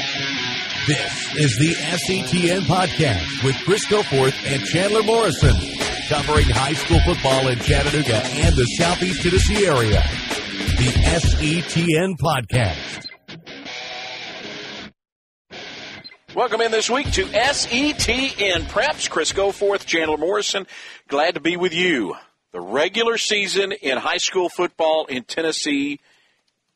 This is the SETN Podcast with Chris Goforth and Chandler Morrison, covering high school football in Chattanooga and the Southeast Tennessee area. The SETN Podcast. Welcome in this week to SETN Preps. Chris Goforth, Chandler Morrison. Glad to be with you. The regular season in high school football in Tennessee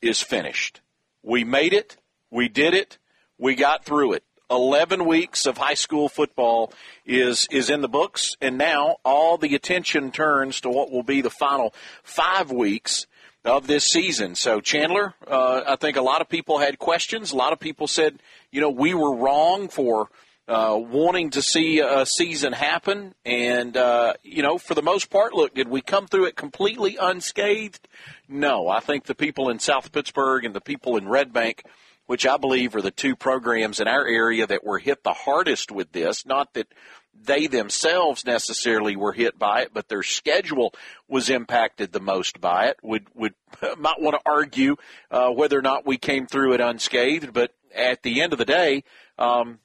is finished. We made it. We did it. We got through it. 11 weeks of high school football is is in the books and now all the attention turns to what will be the final 5 weeks of this season. So Chandler, uh, I think a lot of people had questions. A lot of people said, you know, we were wrong for uh, wanting to see a season happen. And, uh, you know, for the most part, look, did we come through it completely unscathed? No. I think the people in South Pittsburg and the people in Red Bank, which I believe are the two programs in our area that were hit the hardest with this, not that they themselves necessarily were hit by it, but their schedule was impacted the most by it. Would would might want to argue uh, whether or not we came through it unscathed, but at the end of the day, um,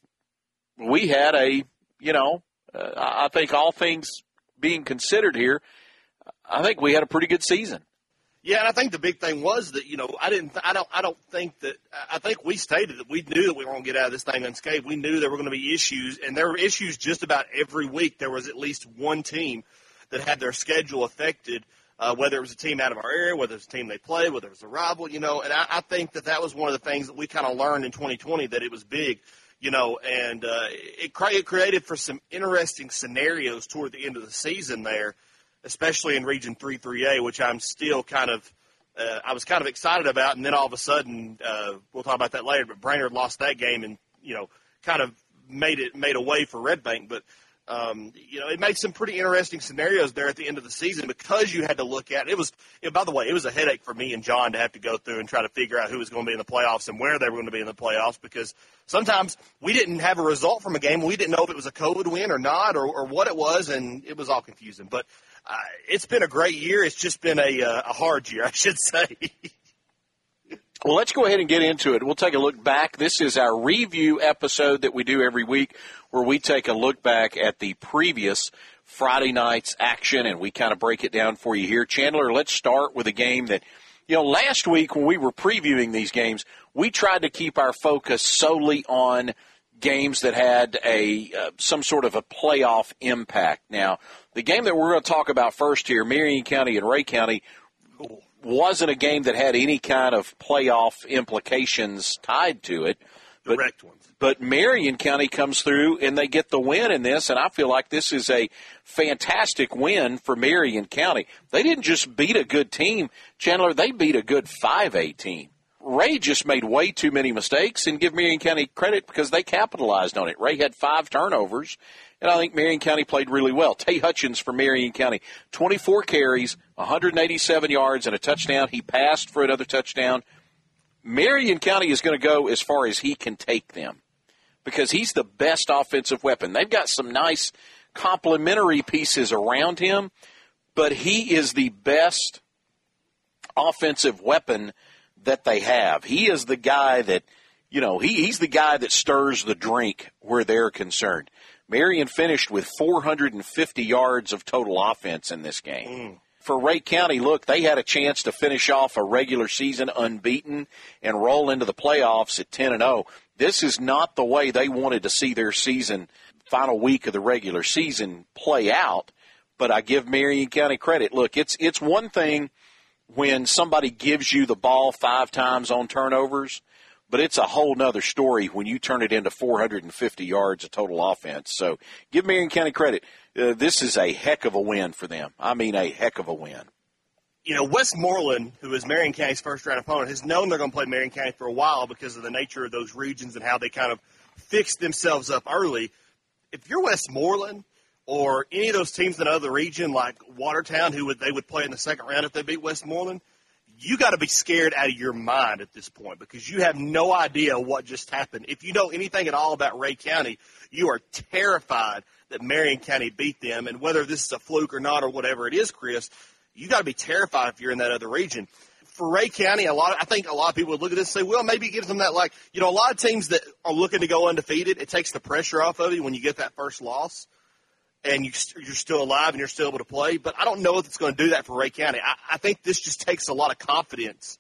we had a, you know, uh, I think all things being considered here, I think we had a pretty good season. Yeah, and I think the big thing was that you know I didn't I don't I don't think that I think we stated that we knew that we were going to get out of this thing unscathed. We knew there were going to be issues, and there were issues just about every week. There was at least one team that had their schedule affected, uh, whether it was a team out of our area, whether it was a team they played, whether it was a rival, you know. And I, I think that that was one of the things that we kind of learned in 2020 that it was big you know, and uh, it, it created for some interesting scenarios toward the end of the season there, especially in Region 3 3A, which I'm still kind of. Uh, I was kind of excited about, and then all of a sudden, uh, we'll talk about that later. But Brainerd lost that game, and you know, kind of made it made a way for Red Bank. But um, you know, it made some pretty interesting scenarios there at the end of the season because you had to look at it. Was, by the way, it was a headache for me and John to have to go through and try to figure out who was going to be in the playoffs and where they were going to be in the playoffs because sometimes we didn't have a result from a game. We didn't know if it was a COVID win or not or, or what it was, and it was all confusing. But uh, it's been a great year. It's just been a, uh, a hard year, I should say. Well, let's go ahead and get into it. We'll take a look back. This is our review episode that we do every week where we take a look back at the previous Friday night's action and we kind of break it down for you here. Chandler, let's start with a game that, you know, last week when we were previewing these games, we tried to keep our focus solely on games that had a uh, some sort of a playoff impact. Now, the game that we're going to talk about first here, Marion County and Rhea County, wasn't a game that had any kind of playoff implications tied to it. But, Direct ones. But Marion County comes through and they get the win in this, and I feel like this is a fantastic win for Marion County. They didn't just beat a good team, Chandler, they beat a good 5A team. Rhea just made way too many mistakes and give Marion County credit because they capitalized on it. Rhea had five turnovers and I think Marion County played really well. Tay Hutchins for Marion County, 24 carries, 187 yards, and a touchdown. He passed for another touchdown. Marion County is going to go as far as he can take them because he's the best offensive weapon. They've got some nice complementary pieces around him, but he is the best offensive weapon that they have. He is the guy that, you know, he, he's the guy that stirs the drink where they're concerned. Marion finished with 450 yards of total offense in this game. Mm. For Rhea County, look, they had a chance to finish off a regular season unbeaten and roll into the playoffs at 10 and 0. This is not the way they wanted to see their season final week of the regular season play out, but I give Marion County credit. Look, it's it's one thing when somebody gives you the ball 5 times on turnovers but it's a whole nother story when you turn it into 450 yards of total offense. So give Marion County credit. Uh, this is a heck of a win for them. I mean, a heck of a win. You know, Westmoreland, who is Marion County's first round opponent, has known they're going to play Marion County for a while because of the nature of those regions and how they kind of fixed themselves up early. If you're Westmoreland or any of those teams in another region like Watertown, who would they would play in the second round if they beat Westmoreland – you got to be scared out of your mind at this point because you have no idea what just happened. If you know anything at all about Rhea County, you are terrified that Marion County beat them. And whether this is a fluke or not or whatever it is, Chris, you got to be terrified if you're in that other region. for Rhea County, a lot. I think a lot of people would look at this and say, well, maybe it gives them that like you know a lot of teams that are looking to go undefeated. It takes the pressure off of you when you get that first loss, and you, you're still alive and you're still able to play. But I don't know if it's going to do that for Rhea County. I, I think this just takes a lot of confidence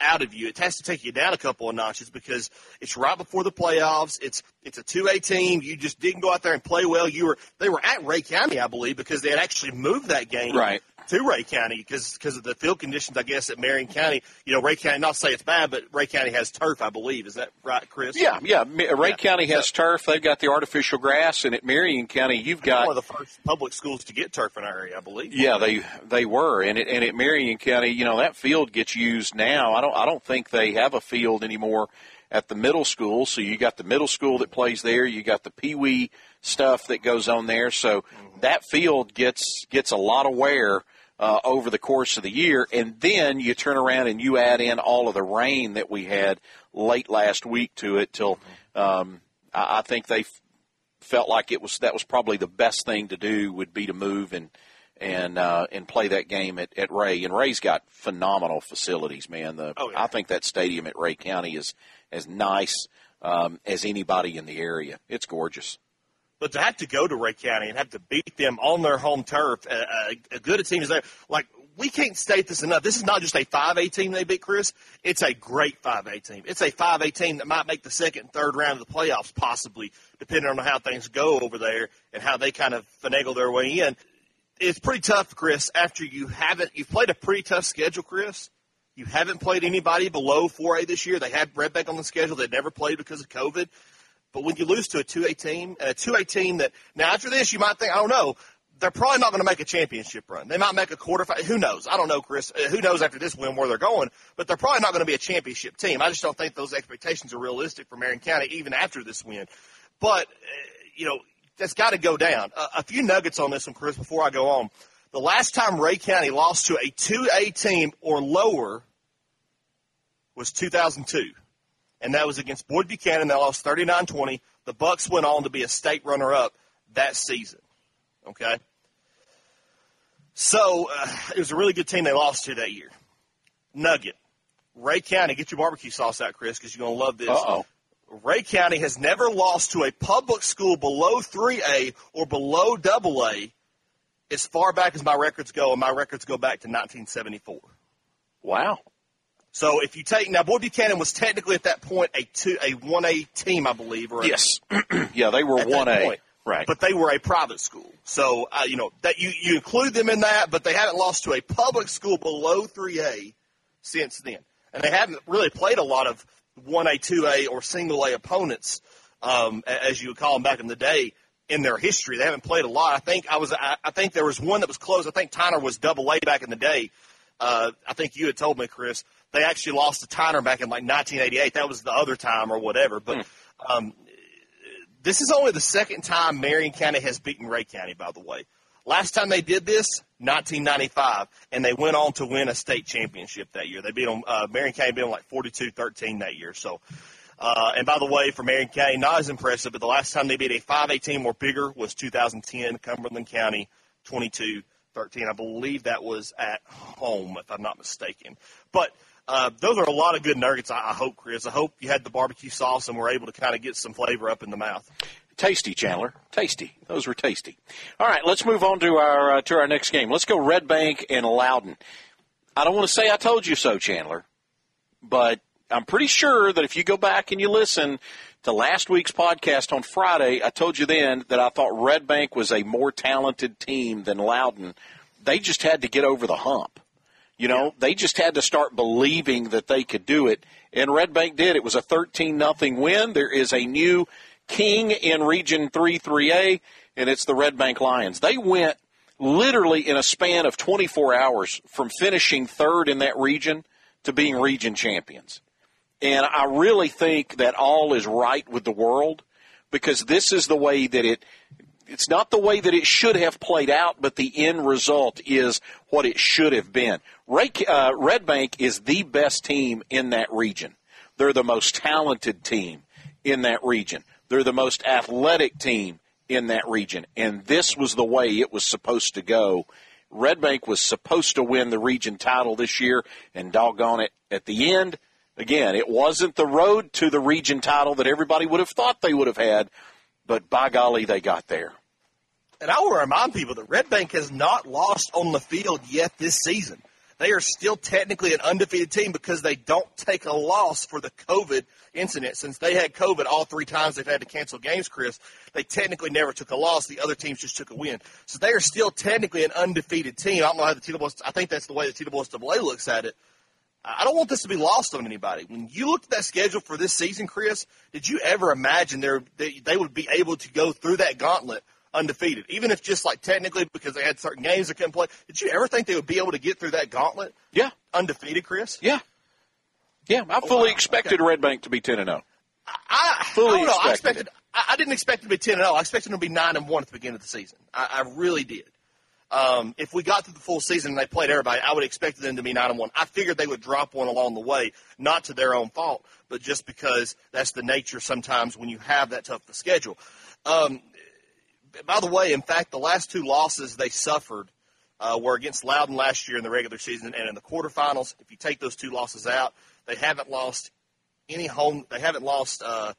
out of you. It has to take you down a couple of notches because it's right before the playoffs. It's it's a two A team. You just didn't go out there and play well. You were they were at Rhea County, I believe, because they had actually moved that game right to Rhea County because because of the field conditions, I guess, at Marion County. You know, Rhea County, not to say it's bad, but Rhea County has turf, I believe. Is that right, Chris? Yeah, yeah. Rhea yeah. County has so, turf. They've got the artificial grass, and at Marion County, you've got one of the first public schools to get turf in our area, I believe. Yeah, they they were, and it, and at Marion County, you know, that field gets used now. I don't I don't think they have a field anymore at the middle school. So you got the middle school that plays there. You got the Pee Wee stuff that goes on there. So mm-hmm. that field gets gets a lot of wear uh, over the course of the year, and then you turn around and you add in all of the rain that we had late last week to it. Till um, I, I think they f- felt like it was that was probably the best thing to do would be to move and and uh, and play that game at, at Rhea. And Rhea's got phenomenal facilities, man. The oh, yeah. I think that stadium at Rhea County is as nice um, as anybody in the area. It's gorgeous. But to have to go to Rhea County and have to beat them on their home turf, uh, a good a team as they like, we can't state this enough. This is not just a 5A team they beat, Chris. It's a great 5A team. It's a 5A team that might make the second and third round of the playoffs, possibly, depending on how things go over there and how they kind of finagle their way in. It's pretty tough, Chris, after you haven't, you've played a pretty tough schedule, Chris. You haven't played anybody below 4A this year. They had Red Bank on the schedule. They'd never played because of COVID. But when you lose to a 2A team, and a 2A team that, now after this, you might think, I don't know, they're probably not going to make a championship run. They might make a quarterfinal. Who knows? I don't know, Chris. Uh, who knows after this win where they're going? But they're probably not going to be a championship team. I just don't think those expectations are realistic for Marion County even after this win. But uh, you know that's got to go down. A few nuggets on this one, Chris. Before I go on, the last time Rhea County lost to a 2A team or lower was 2002 and that was against Boyd Buchanan. They lost 39-20. The Bucks went on to be a state runner-up that season. Okay, so uh, it was a really good team they lost to that year. Nugget, Rhea County, get your barbecue sauce out, Chris, because you're gonna love this. Uh-oh. Rhea County has never lost to a public school below 3A or below AA as far back as my records go, and my records go back to 1974. Wow. So if you take now, Boyd Buchanan was technically at that point a two a one A team, I believe. Or yes, yeah, they were one A, right? But they were a private school, so uh, you know that you you include them in that, but they haven't lost to a public school below three A since then, and they haven't really played a lot of one A, two A, or single A opponents, um, as you would call them back in the day in their history. They haven't played a lot. I think I was I, I think there was one that was close. I think Tyner was double A back in the day. Uh, I think you had told me, Chris, they actually lost to Tyner back in like 1988. That was the other time or whatever. But hmm. um, this is only the second time Marion County has beaten Rhea County, by the way. Last time they did this, 1995, and they went on to win a state championship that year. They beat them, uh, Marion County beat them like 42-13 that year. So, uh, and by the way, for Marion County, not as impressive, but the last time they beat a 5A team or bigger was 2010, Cumberland County, 22 13. I believe that was at home, if I'm not mistaken. But uh, those are a lot of good nuggets, I, I hope, Chris. I hope you had the barbecue sauce and were able to kind of get some flavor up in the mouth. Tasty, Chandler. Tasty. Those were tasty. All right, let's move on to our uh, to our next game. Let's go Red Bank and Loudon. I don't want to say I told you so, Chandler, but I'm pretty sure that if you go back and you listen to last week's podcast on Friday, I told you then that I thought Red Bank was a more talented team than Loudon. They just had to get over the hump. You know, yeah. they just had to start believing that they could do it, and Red Bank did. It was a 13 nothing win. There is a new king in Region 3 3A, and it's the Red Bank Lions. They went literally in a span of 24 hours from finishing third in that region to being region champions. And I really think that all is right with the world because this is the way that it it's not the way that it should have played out, but the end result is what it should have been. Ray, uh, Red Bank is the best team in that region. They're the most talented team in that region. They're the most athletic team in that region. And this was the way it was supposed to go Red Bank was supposed to win the region title this year, and doggone it, at the end, again, it wasn't the road to the region title that everybody would have thought they would have had, but by golly, they got there. And I will remind people that Red Bank has not lost on the field yet this season. They are still technically an undefeated team because they don't take a loss for the COVID incident. Since they had COVID all three times they've had to cancel games, Chris, they technically never took a loss. The other teams just took a win. So they are still technically an undefeated team. I don't know how the TWS, I think that's the way the TSSAA looks at it. I don't want this to be lost on anybody. When you looked at that schedule for this season, Chris, did you ever imagine they, they would be able to go through that gauntlet undefeated, even if just like technically because they had certain games they couldn't play. Did you ever think they would be able to get through that gauntlet? Yeah, undefeated, Chris. Yeah, yeah. I oh, fully oh, wow. expected okay. Red Bank to be ten and zero. Oh. I fully I know, expected. I expected. I, I didn't expect them to be ten and zero. I expected them to be nine and one at the beginning of the season. I, I really did. Um, if we got through the full season and they played everybody, I would expect them to be nine and one. I figured they would drop one along the way, not to their own fault, but just because that's the nature sometimes when you have that tough of a schedule. Um, by the way, in fact, the last two losses they suffered uh, were against Loudon last year in the regular season and in the quarterfinals. If you take those two losses out, they haven't lost any home. They haven't lost. Uh,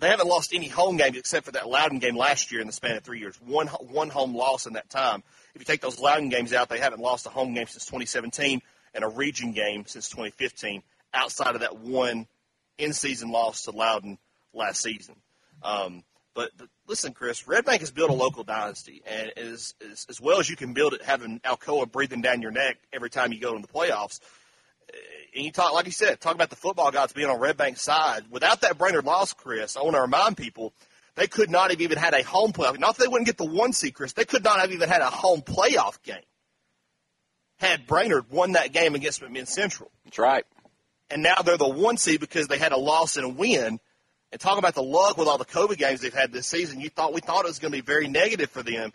they haven't lost any home games except for that Loudon game last year in the span of three years. One one home loss in that time. If you take those Loudon games out, they haven't lost a home game since 2017 and a region game since 2015. Outside of that one in-season loss to Loudon last season. Um, but, but listen, Chris, Red Bank has built a local dynasty, and as, as, as well as you can build it, having Alcoa breathing down your neck every time you go in the playoffs. Eh, and you talk, like you said, talk about the football gods being on Red Bank's side. Without that Brainerd loss, Chris, I want to remind people they could not have even had a home playoff. Not that they wouldn't get the one seed, Chris. They could not have even had a home playoff game had Brainerd won that game against McMinn Central. That's right. And now they're the one seed because they had a loss and a win and talk about the luck with all the COVID games they've had this season. You thought we thought it was going to be very negative for them,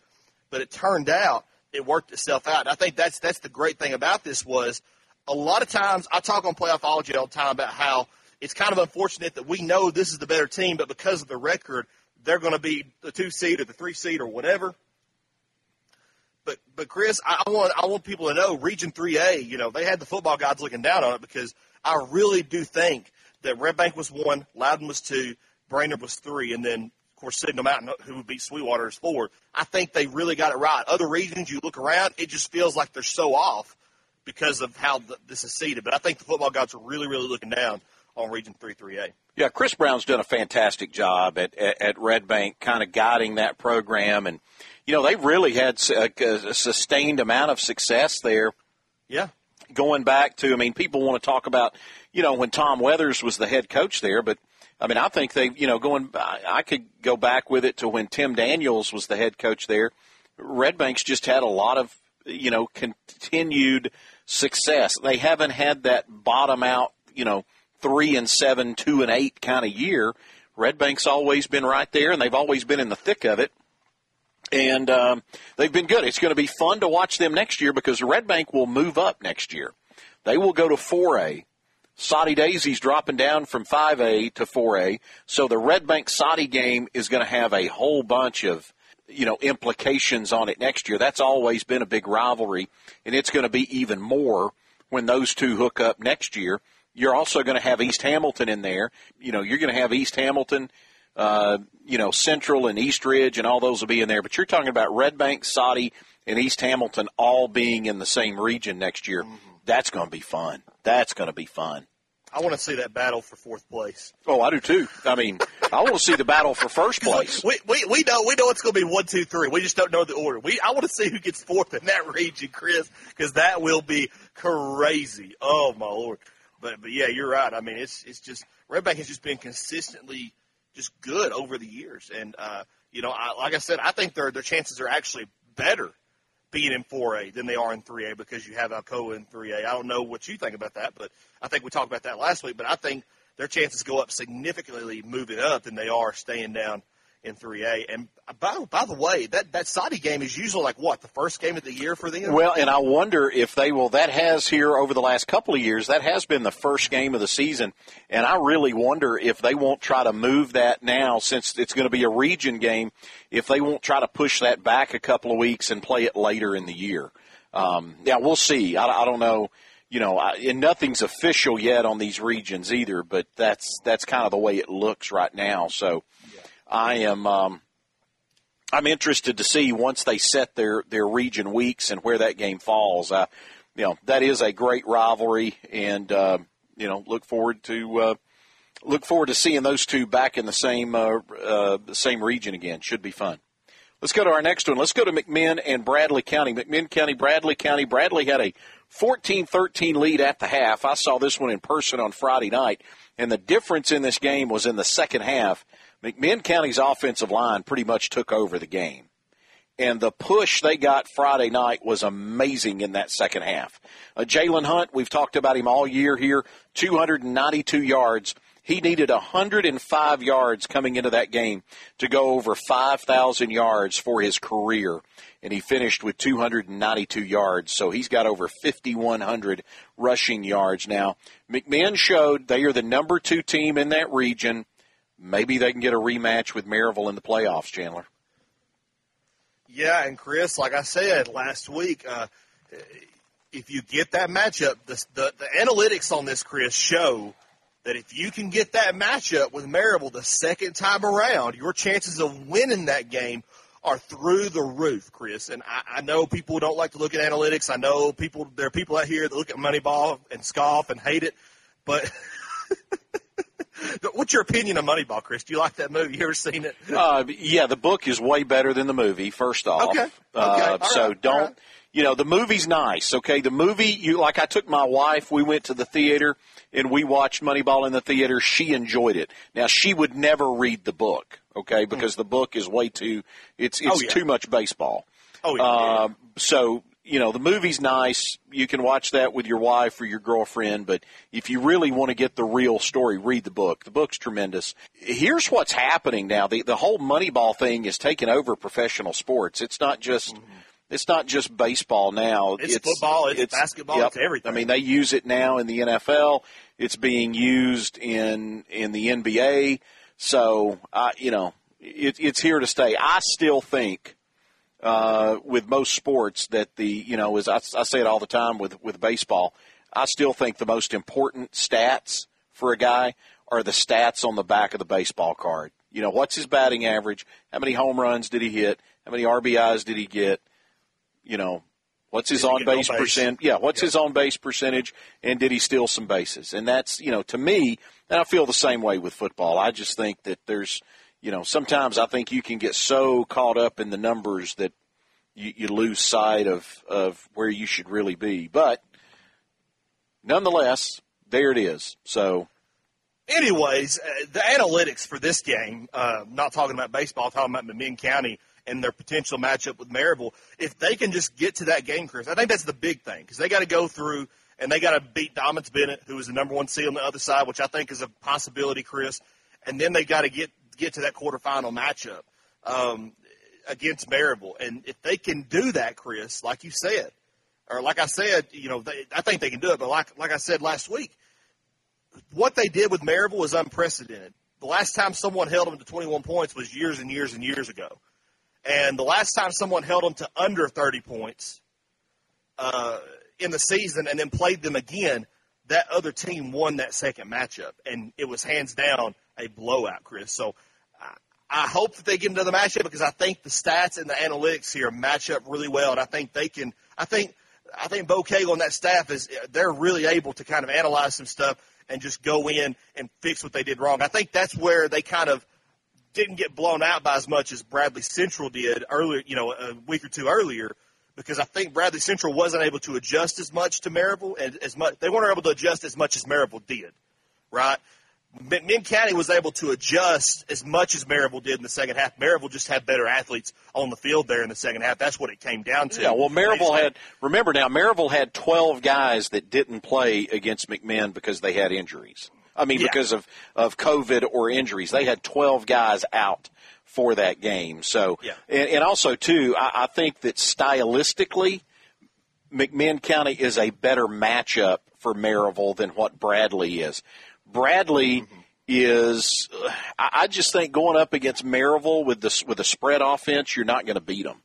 but it turned out it worked itself out. And I think that's that's the great thing about this was a lot of times I talk on playoffology all the time about how it's kind of unfortunate that we know this is the better team, but because of the record, they're going to be the two seed or the three seed or whatever. But but Chris, I want I want people to know Region 3A. You know they had the football gods looking down on it because I really do think that Red Bank was one, Loudon was two, Brainerd was three, and then of course Signal Mountain, who would beat Sweetwater, is four. I think they really got it right. Other regions, you look around, it just feels like they're so off because of how the, this is seeded. But I think the football gods are really, really looking down on Region 3 3A. Yeah, Chris Brown's done a fantastic job at, at, at Red Bank, kind of guiding that program. And, you know, they really had a, uh, a sustained amount of success there. Yeah. Going back to, I mean, people want to talk about you know, when Tom Weathers was the head coach there, but I mean, I think they, you know, going, I could go back with it to when Tim Daniels was the head coach there. Red Bank's just had a lot of, you know, continued success. They haven't had that bottom out, you know, three and seven, two and eight kind of year. Red Bank's always been right there, and they've always been in the thick of it. And um, they've been good. It's going to be fun to watch them next year because Red Bank will move up next year. They will go to 4A. Soddy Daisy's dropping down from 5A to 4A. So the Red Bank Soddy game is going to have a whole bunch of, you know, implications on it next year. That's always been a big rivalry, and it's going to be even more when those two hook up next year. You're also going to have East Hamilton in there. You know, you're going to have East Hamilton, uh, you know, Central and East Ridge, and all those will be in there. But you're talking about Red Bank, Soddy, and East Hamilton all being in the same region next year. Mm-hmm. That's going to be fun. That's going to be fun. I want to see that battle for fourth place. Oh, I do too. I mean, I want to see the battle for first place. We, we, we know we know it's going to be one, two, three. We just don't know the order. We I want to see who gets fourth in that region, Chris, because that will be crazy. Oh my lord! But but yeah, you're right. I mean, it's it's just Red Bank has just been consistently just good over the years, and uh, you know, I, like I said, I think their their chances are actually better being in 4A than they are in 3A because you have Alcoa in 3A. I don't know what you think about that, but I think we talked about that last week. But I think their chances go up significantly moving up than they are staying down in 3A. And by, by the way, that, that Soddy game is usually like what, the first game of the year for them? Well, and I wonder if they will, that has here over the last couple of years, that has been the first game of the season. And I really wonder if they won't try to move that now since it's going to be a region game, if they won't try to push that back a couple of weeks and play it later in the year. um, yeah, we'll see. I, I don't know. You know, and nothing's official yet on these regions either, but that's that's kind of the way it looks right now. So. I am um, I'm interested to see once they set their their region weeks and where that game falls. Uh, you know, that is a great rivalry, and uh, you know, look forward to uh, look forward to seeing those two back in the same uh, uh, the same region again. Should be fun. Let's go to our next one. Let's go to McMinn and Bradley County. McMinn County, Bradley County. Bradley had a 14-13 lead at the half. I saw this one in person on Friday night, and the difference in this game was in the second half. McMinn County's offensive line pretty much took over the game. And the push they got Friday night was amazing in that second half. Uh, Jalen Hunt, we've talked about him all year here, 292 yards he needed 105 yards coming into that game to go over 5,000 yards for his career, and he finished with 292 yards. So he's got over 5,100 rushing yards now. McMinn showed they are the number two team in that region. Maybe they can get a rematch with Maryville in the playoffs, Chandler. Yeah, and Chris, like I said last week, uh, if you get that matchup, the, the, the analytics on this, Chris, show – that if you can get that matchup with Maryville the second time around, your chances of winning that game are through the roof, Chris. And I, I know people don't like to look at analytics. I know people there are people out here that look at Moneyball and scoff and hate it. But what's your opinion of Moneyball, Chris? Do you like that movie? You ever seen it? Uh, yeah, the book is way better than the movie. First off, okay. okay. Uh, so right. don't. Right. You know the movie's nice. Okay, the movie you like. I took my wife. We went to the theater and we watched Moneyball in the theater. She enjoyed it. Now she would never read the book, okay, hmm. because mm. the book is way too it's it's oh, yeah. too much baseball. Oh yeah. Uh, so you know the movie's nice. You can watch that with your wife or your girlfriend, but if you really want to get the real story, read the book. The book's tremendous. Here's what's happening now: the the whole Moneyball thing is taking over professional sports. It's not just. Mm-hmm it's not just baseball now. It's, it's football. It's, it's basketball. Yep. It's everything. I mean, they use it now in the NFL. It's being used in in the NBA. So, uh, you know, it, it's here to stay. I still think uh, with most sports that the you know as I, I say it all the time with with baseball. I still think the most important stats for a guy are the stats on the back of the baseball card. You know, what's his batting average? How many home runs did he hit? How many RBIs did he get? you know, what's his on base percent? Yeah, what's yeah. his on base percentage? And did he steal some bases? And that's, you know, to me, and I feel the same way with football. I just think that there's, you know, sometimes I think you can get so caught up in the numbers that you, you lose sight of, of where you should really be. But nonetheless, there it is. So anyways, uh, the analytics for this game, uh, not talking about baseball, talking about McMinn County, and their potential matchup with Maryville, if they can just get to that game, Chris, I think that's the big thing because they got to go through and they got to beat Dobyns Bennett, who is the number one seed on the other side, which I think is a possibility, Chris. And then they got to get get to that quarterfinal matchup um, against Maryville, and if they can do that, Chris, like you said, or like I said, you know, they, I think they can do it. But like like I said last week, what they did with Maryville was unprecedented. The last time someone held them to 21 points was years and years and years ago. And the last time someone held them to under 30 points uh, in the season and then played them again, that other team won that second matchup. And it was hands down a blowout, Chris. So I, hope that they get into the matchup because I think the stats and the analytics here match up really well. And I think they can, I think, I think Bo Cagle and that staff is, they're really able to kind of analyze some stuff and just go in and fix what they did wrong. I think that's where they kind of – didn't get blown out by as much as Bradley Central did earlier, you know, a week or two earlier, because I think Bradley Central wasn't able to adjust as much to Maryville and as much they weren't able to adjust as much as Maryville did, right? McMinn County was able to adjust as much as Maryville did in the second half. Maryville just had better athletes on the field there in the second half. That's what it came down to. Yeah, well, Maryville had, remember now, Maryville had 12 guys that didn't play against McMinn because they had injuries. I mean, yeah. because of, of COVID or injuries. They had 12 guys out for that game. So, yeah. and, and also, too, I, I think that stylistically, McMinn County is a better matchup for Maryville than what Bradley is. Bradley mm-hmm. is, I just think going up against Maryville with the with a spread offense, you're not going to beat them.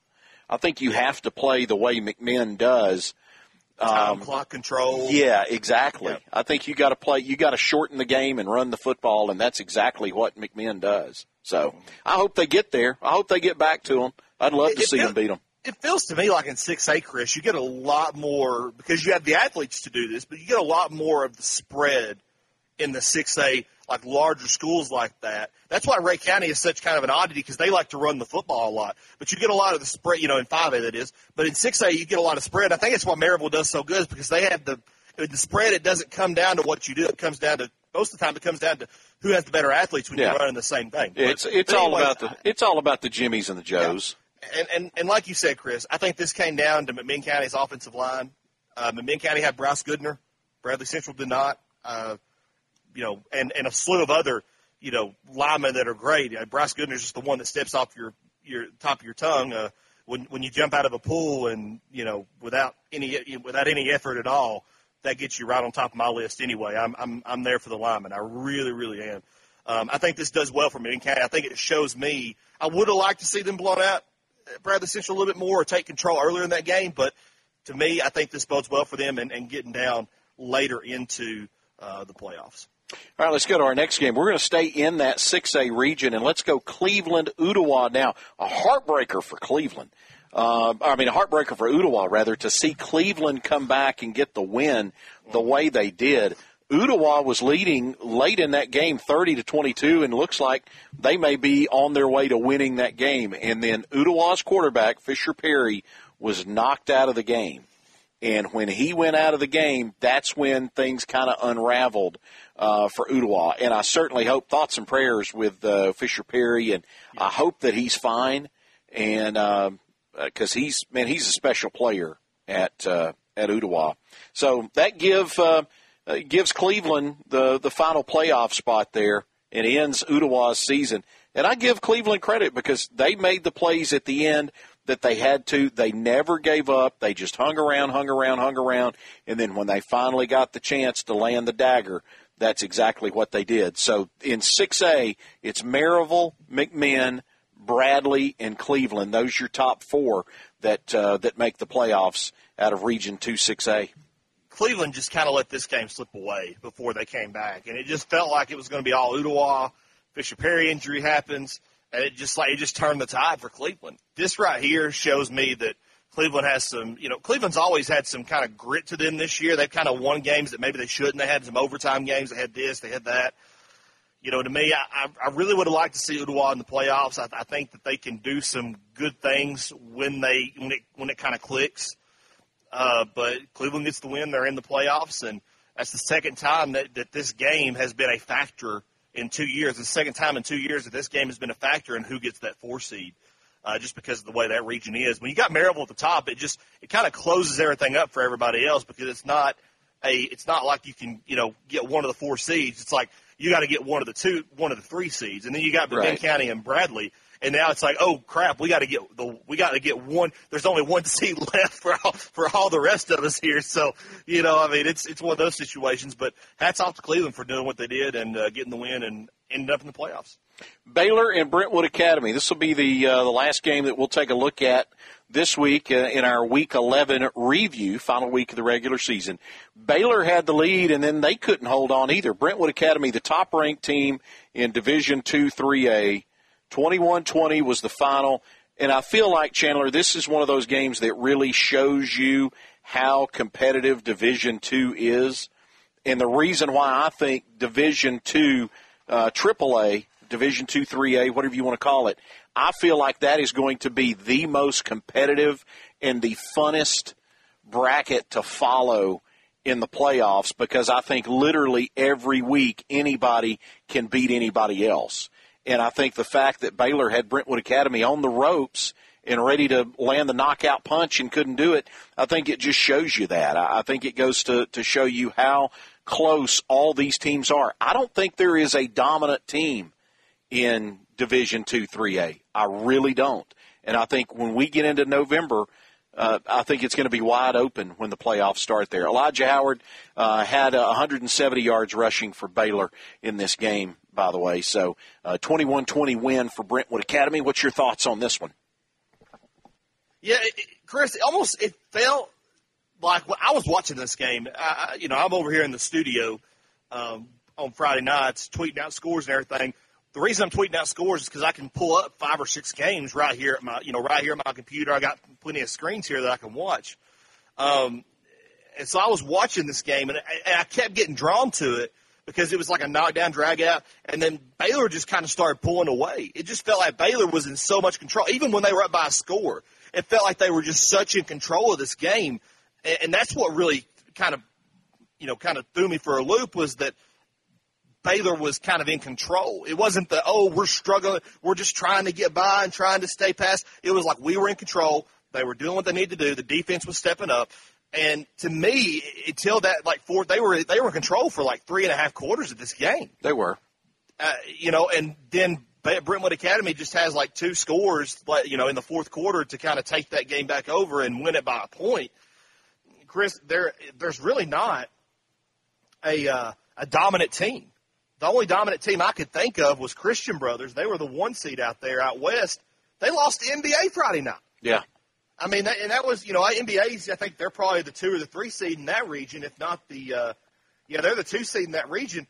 I think you have to play the way McMinn does. Time clock control. Yeah, exactly. I think you got to play. You got to shorten the game and run the football, and that's exactly what McMinn does. So I hope they get there. I hope they get back to them. I'd love to It- see it- them beat them. It feels to me like in 6A, Chris, you get a lot more because you have the athletes to do this, but you get a lot more of the spread in the 6A, like larger schools like that. That's why Rhea County is such kind of an oddity because they like to run the football a lot. But you get a lot of the spread, you know, in 5A that is. But in 6A, you get a lot of spread. I think that's why Maryville does so good is because they have the the spread. It doesn't come down to what you do. It comes down to most of the time. It comes down to who has the better athletes when Yeah. you're running the same thing. But- It's it's but all about the it's all about the Jimmies and the Joes. and, and and like you said, Chris, I think this came down to McMinn County's offensive line. Uh, McMinn County had Bryce Goodner, Bradley Central did not. Uh, you know, and and a slew of other you know linemen that are great. Uh, Bryce Goodner is just the one that steps off your your top of your tongue uh, when when you jump out of a pool and you know without any without any effort at all. That gets you right on top of my list anyway. I'm I'm I'm there for the linemen. I really really am. Um, I think this does well for McMinn County. I think it shows me. I would have liked to see them blown out Bradley Central a little bit more or take control earlier in that game. But to me, I think this bodes well for them and, and getting down later into uh, the playoffs. All right, let's go to our next game. We're going to stay in that 6A region, and let's go Cleveland, Ooltewah now. A heartbreaker for Cleveland. Uh, I mean, a heartbreaker for Ooltewah, rather, to see Cleveland come back and get the win the way they did. Ooltewah was leading late in that game, 30 to 22, and looks like they may be on their way to winning that game. And then Ooltewah's quarterback, Fisher Perry, was knocked out of the game. And when he went out of the game, that's when things kind of unraveled uh, for Ooltewah. And I certainly hope thoughts and prayers with uh, Fisher Perry, and I hope that he's fine. And because he's man, he's a special player at uh, at Ooltewah. So that give uh, uh, gives Cleveland the the final playoff spot there, and ends Ooltewah's season. And I give Cleveland credit because they made the plays at the end that they had to. They never gave up. They just hung around, hung around, hung around, and then when they finally got the chance to land the dagger, that's exactly what they did. So in 6A, it's Maryville, McMinn, Bradley, and Cleveland. Those are your top four that uh, that make the playoffs out of Region 2 6A. Cleveland just kind of let this game slip away before they came back, and it just felt like it was going to be all Ooltewah. Fisher Perry injury happens, and it just like it just turned the tide for Cleveland. This right here shows me that Cleveland has some, you know, Cleveland's always had some kind of grit to them this year. They've kind of won games that maybe they shouldn't. They had some overtime games. They had this, they had that. You know, to me, I, I really would have liked to see Ooltewah in the playoffs. I, I think that they can do some good things when they when it when it kind of clicks. Uh, but Cleveland gets the win. They're in the playoffs, and that's the second time that, that this game has been a factor in two years. The second time in two years that this game has been a factor in who gets that four seed, uh, just because of the way that region is. When you got Maryville at the top, it just it kind of closes everything up for everybody else because it's not a it's not like you can you know get one of the four seeds. It's like you got to get one of the two, one of the three seeds, and then you got McMinn Right. County and Bradley. And now it's like, oh crap, we got to get the we got to get one. There's only one seat left for all, for all the rest of us here. So you know, I mean, it's it's one of those situations. But hats off to Cleveland for doing what they did and uh, getting the win and ended up in the playoffs. Baylor and Brentwood Academy. This will be the uh, the last game that we'll take a look at this week uh, in our Week 11 review, final week of the regular season. Baylor had the lead, and then they couldn't hold on either. Brentwood Academy, the top ranked team in Division Two 3A, 21-20 was the final. And I feel like Chandler, this is one of those games that really shows you how competitive Division Two is and the reason why I think Division Two, uh, AAA, Division Two, Three A, whatever you want to call it, I feel like that is going to be the most competitive and the funnest bracket to follow in the playoffs because I think literally every week anybody can beat anybody else. And I think the fact that Baylor had Brentwood Academy on the ropes and ready to land the knockout punch and couldn't do it, I think it just shows you that. I I think it goes to, to show you how close all these teams are. I don't think there is a dominant team in Division Two, Three A. I really don't. And I think when we get into November, uh, I think it's going to be wide open when the playoffs start there. Elijah Howard uh, had uh, 170 yards rushing for Baylor in this game, by the way. So, uh, 21-20 win for Brentwood Academy. What's your thoughts on this one? Yeah, it, Chris, almost it felt like when I was watching this game. I, you know, I'm over here in the studio um, on Friday nights, tweeting out scores and everything. The reason I'm tweeting out scores is because I can pull up five or six games right here at my, you know, right here at my computer. I got plenty of screens here that I can watch. Um, and so I was watching this game, and I, and I kept getting drawn to it because it was like a knockdown, drag out, and then Baylor just kind of started pulling away. It just felt like Baylor was in so much control, even when they were up by a score. It felt like they were just such in control of this game, and, and that's what really kind of, you know, kind of threw me for a loop was that – Baylor was kind of in control. It wasn't the, oh, we're struggling. We're just trying to get by and trying to stay past. It was like we were in control. They were doing what they needed to do. The defense was stepping up. And to me, until that, like four, they were, they were in control for like three and a half quarters of this game. They were. Uh, you know, and then Brentwood Academy just has like two scores, you know, in the fourth quarter to kind of take that game back over and win it by a point. Chris, there, there's really not a, uh, a dominant team. The only dominant team I could think of was Christian Brothers. They were the one seed out there out west. They lost the MBA Friday night. Yeah. I mean, that, and that was, you know, MBA's, I think they're probably the two or the three seed in that region, if not the, uh, yeah, they're the two seed in that region.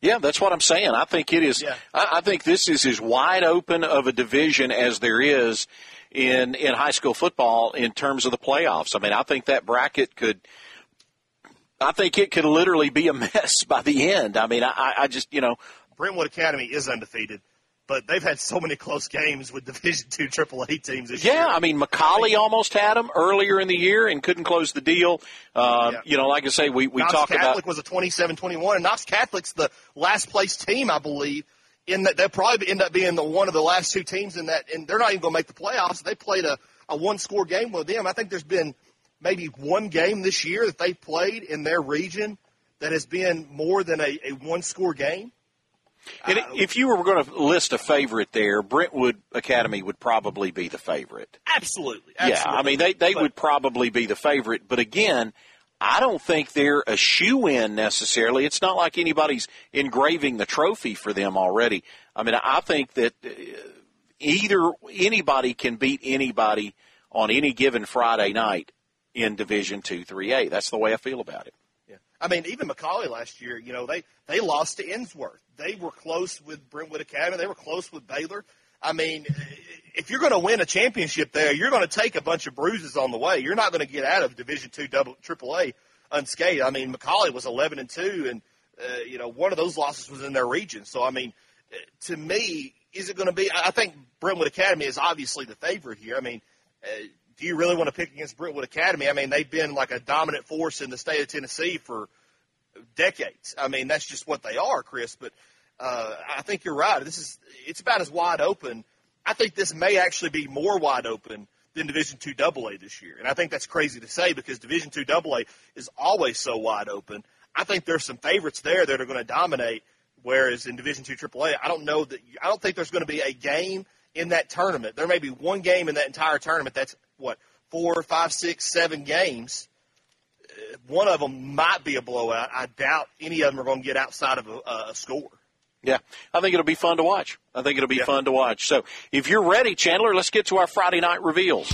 Yeah, that's what I'm saying. I think it is. Yeah. I, I think this is as wide open of a division as there is in in high school football in terms of the playoffs. I mean, I think that bracket could I think it could literally be a mess by the end. I mean, I, I just, you know. Brentwood Academy is undefeated, but they've had so many close games with Division Two AAA teams this yeah, year. Yeah, I mean, McCallie almost had them earlier in the year and couldn't close the deal. Uh, yeah. You know, like I say, we, we Knox talk Catholic about. was a 27 21, and Knox Catholic's the last place team, I believe. In that, they'll probably end up being the one of the last two teams in that, and they're not even going to make the playoffs. They played a, a one score game with them. I think there's been maybe one game this year that they played in their region that has been more than a, a one score game. And uh, if you were going to list a favorite there, Brentwood Academy would probably be the favorite. Absolutely. absolutely. Yeah, I mean, they, they but, would probably be the favorite. But again, I don't think they're a shoe in necessarily. It's not like anybody's engraving the trophy for them already. I mean, I think that uh, either anybody can beat anybody on any given Friday night in Division Two, Three A. That's the way I feel about it. Yeah, I mean, even McCallie last year, you know, they they lost to Ensworth. They were close with Brentwood Academy. They were close with Baylor. I mean, if you're going to win a championship there, you're going to take a bunch of bruises on the way. You're not going to get out of Division Two, Double Triple A unscathed. I mean, McCallie was 11 and two, and uh, you know, one of those losses was in their region. So, I mean, to me, is it going to be? I think Brentwood Academy is obviously the favorite here. I mean, uh, do you really want to pick against Brentwood Academy? I mean, they've been like a dominant force in the state of Tennessee for decades. I mean, that's just what they are, Chris. But uh, I think you're right. This is it's about as wide open. I think this may actually be more wide open than Division Two AA this year, and I think that's crazy to say because Division Two AA is always so wide open. I think there's some favorites there that are going to dominate, whereas in Division Two AAA, I don't know that. I don't think there's going to be a game in that tournament. There may be one game in that entire tournament that's what four, five, six, seven games. Uh, one of them might be a blowout. I doubt any of them are going to get outside of a, a score. Yeah, I think it'll be fun to watch. I think it'll be yeah. fun to watch. So if you're ready, Chandler, let's get to our Friday night reveals.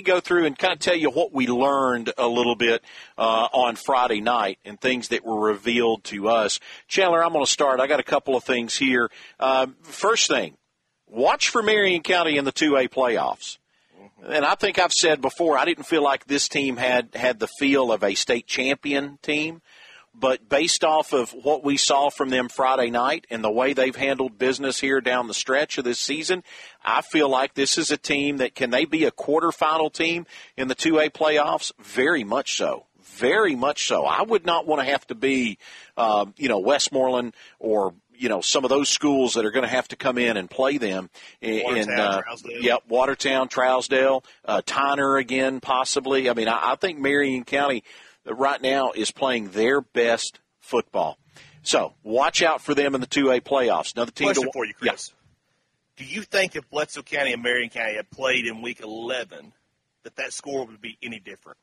We go through and kind of tell you what we learned a little bit uh, on Friday night and things that were revealed to us. Chandler, I'm going to start. I got a couple of things here. Uh, first thing, watch for Marion County in the 2A playoffs. And I think I've said before, I didn't feel like this team had had the feel of a state champion team. But based off of what we saw from them Friday night and the way they've handled business here down the stretch of this season, I feel like this is a team that can they be a quarterfinal team in the 2A playoffs? Very much so. Very much so. I would not want to have to be, um, you know, Westmoreland or you know some of those schools that are going to have to come in and play them in, Watertown, uh, yep Watertown, Trousdale, uh, Tyner again possibly. I mean, I, I think Marion County right now is playing their best football. So watch out for them in the 2A playoffs. Another team Question to, for you, Chris. Do you think if Bledsoe County and Marion County had played in Week 11, that that score would be any different?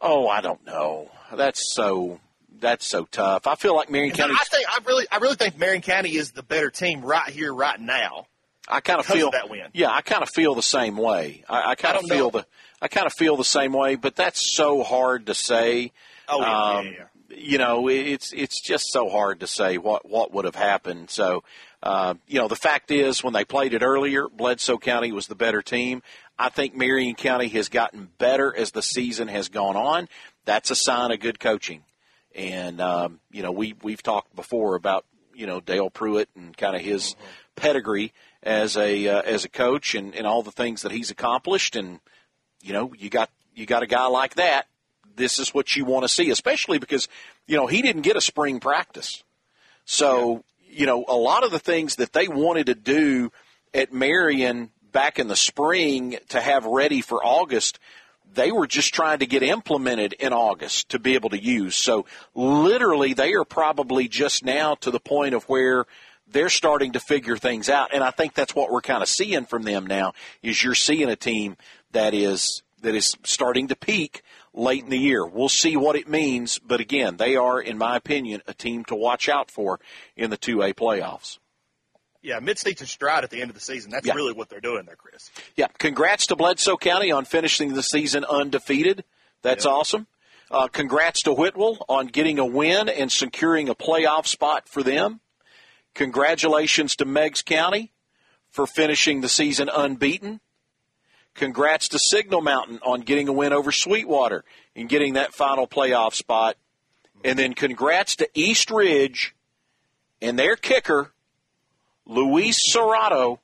Oh, I don't know. That's so that's so tough. I feel like Marion County. I think I really, I really think Marion County is the better team right here, right now. I kind of feel that win. Yeah, I kind of feel the same way. I, I kind of feel know. the I kind of feel the same way, but that's so hard to say. Oh yeah, Um, yeah, yeah. you know, it's it's just so hard to say what what would have happened. So, uh, you know, the fact is, when they played it earlier, Bledsoe County was the better team. I think Marion County has gotten better as the season has gone on. That's a sign of good coaching. And um, you know, we we've talked before about you know Dale Pruitt and kind of his pedigree as a uh, as a coach and, and all the things that he's accomplished. And you know, you got you got a guy like that. This is what you want to see, especially because you know he didn't get a spring practice. So you know, a lot of the things that they wanted to do at Marion back in the spring to have ready for August they were just trying to get implemented in August to be able to use. So literally, they are probably just now to the point of where they're starting to figure things out. And I think that's what we're kind of seeing from them now is you're seeing a team that is that is starting to peak late in the year. We'll see what it means, but again, they are, in my opinion, a team to watch out for in the 2A playoffs. Yeah, mid-season stride at the end of the season. That's Yeah. really what they're doing there, Chris. Yeah, congrats to Bledsoe County on finishing the season undefeated. That's awesome. Uh, congrats to Whitwell on getting a win and securing a playoff spot for them. Congratulations to Meigs County for finishing the season unbeaten. Congrats to Signal Mountain on getting a win over Sweetwater and getting that final playoff spot. And then congrats to East Ridge and their kicker, Luis Serrato,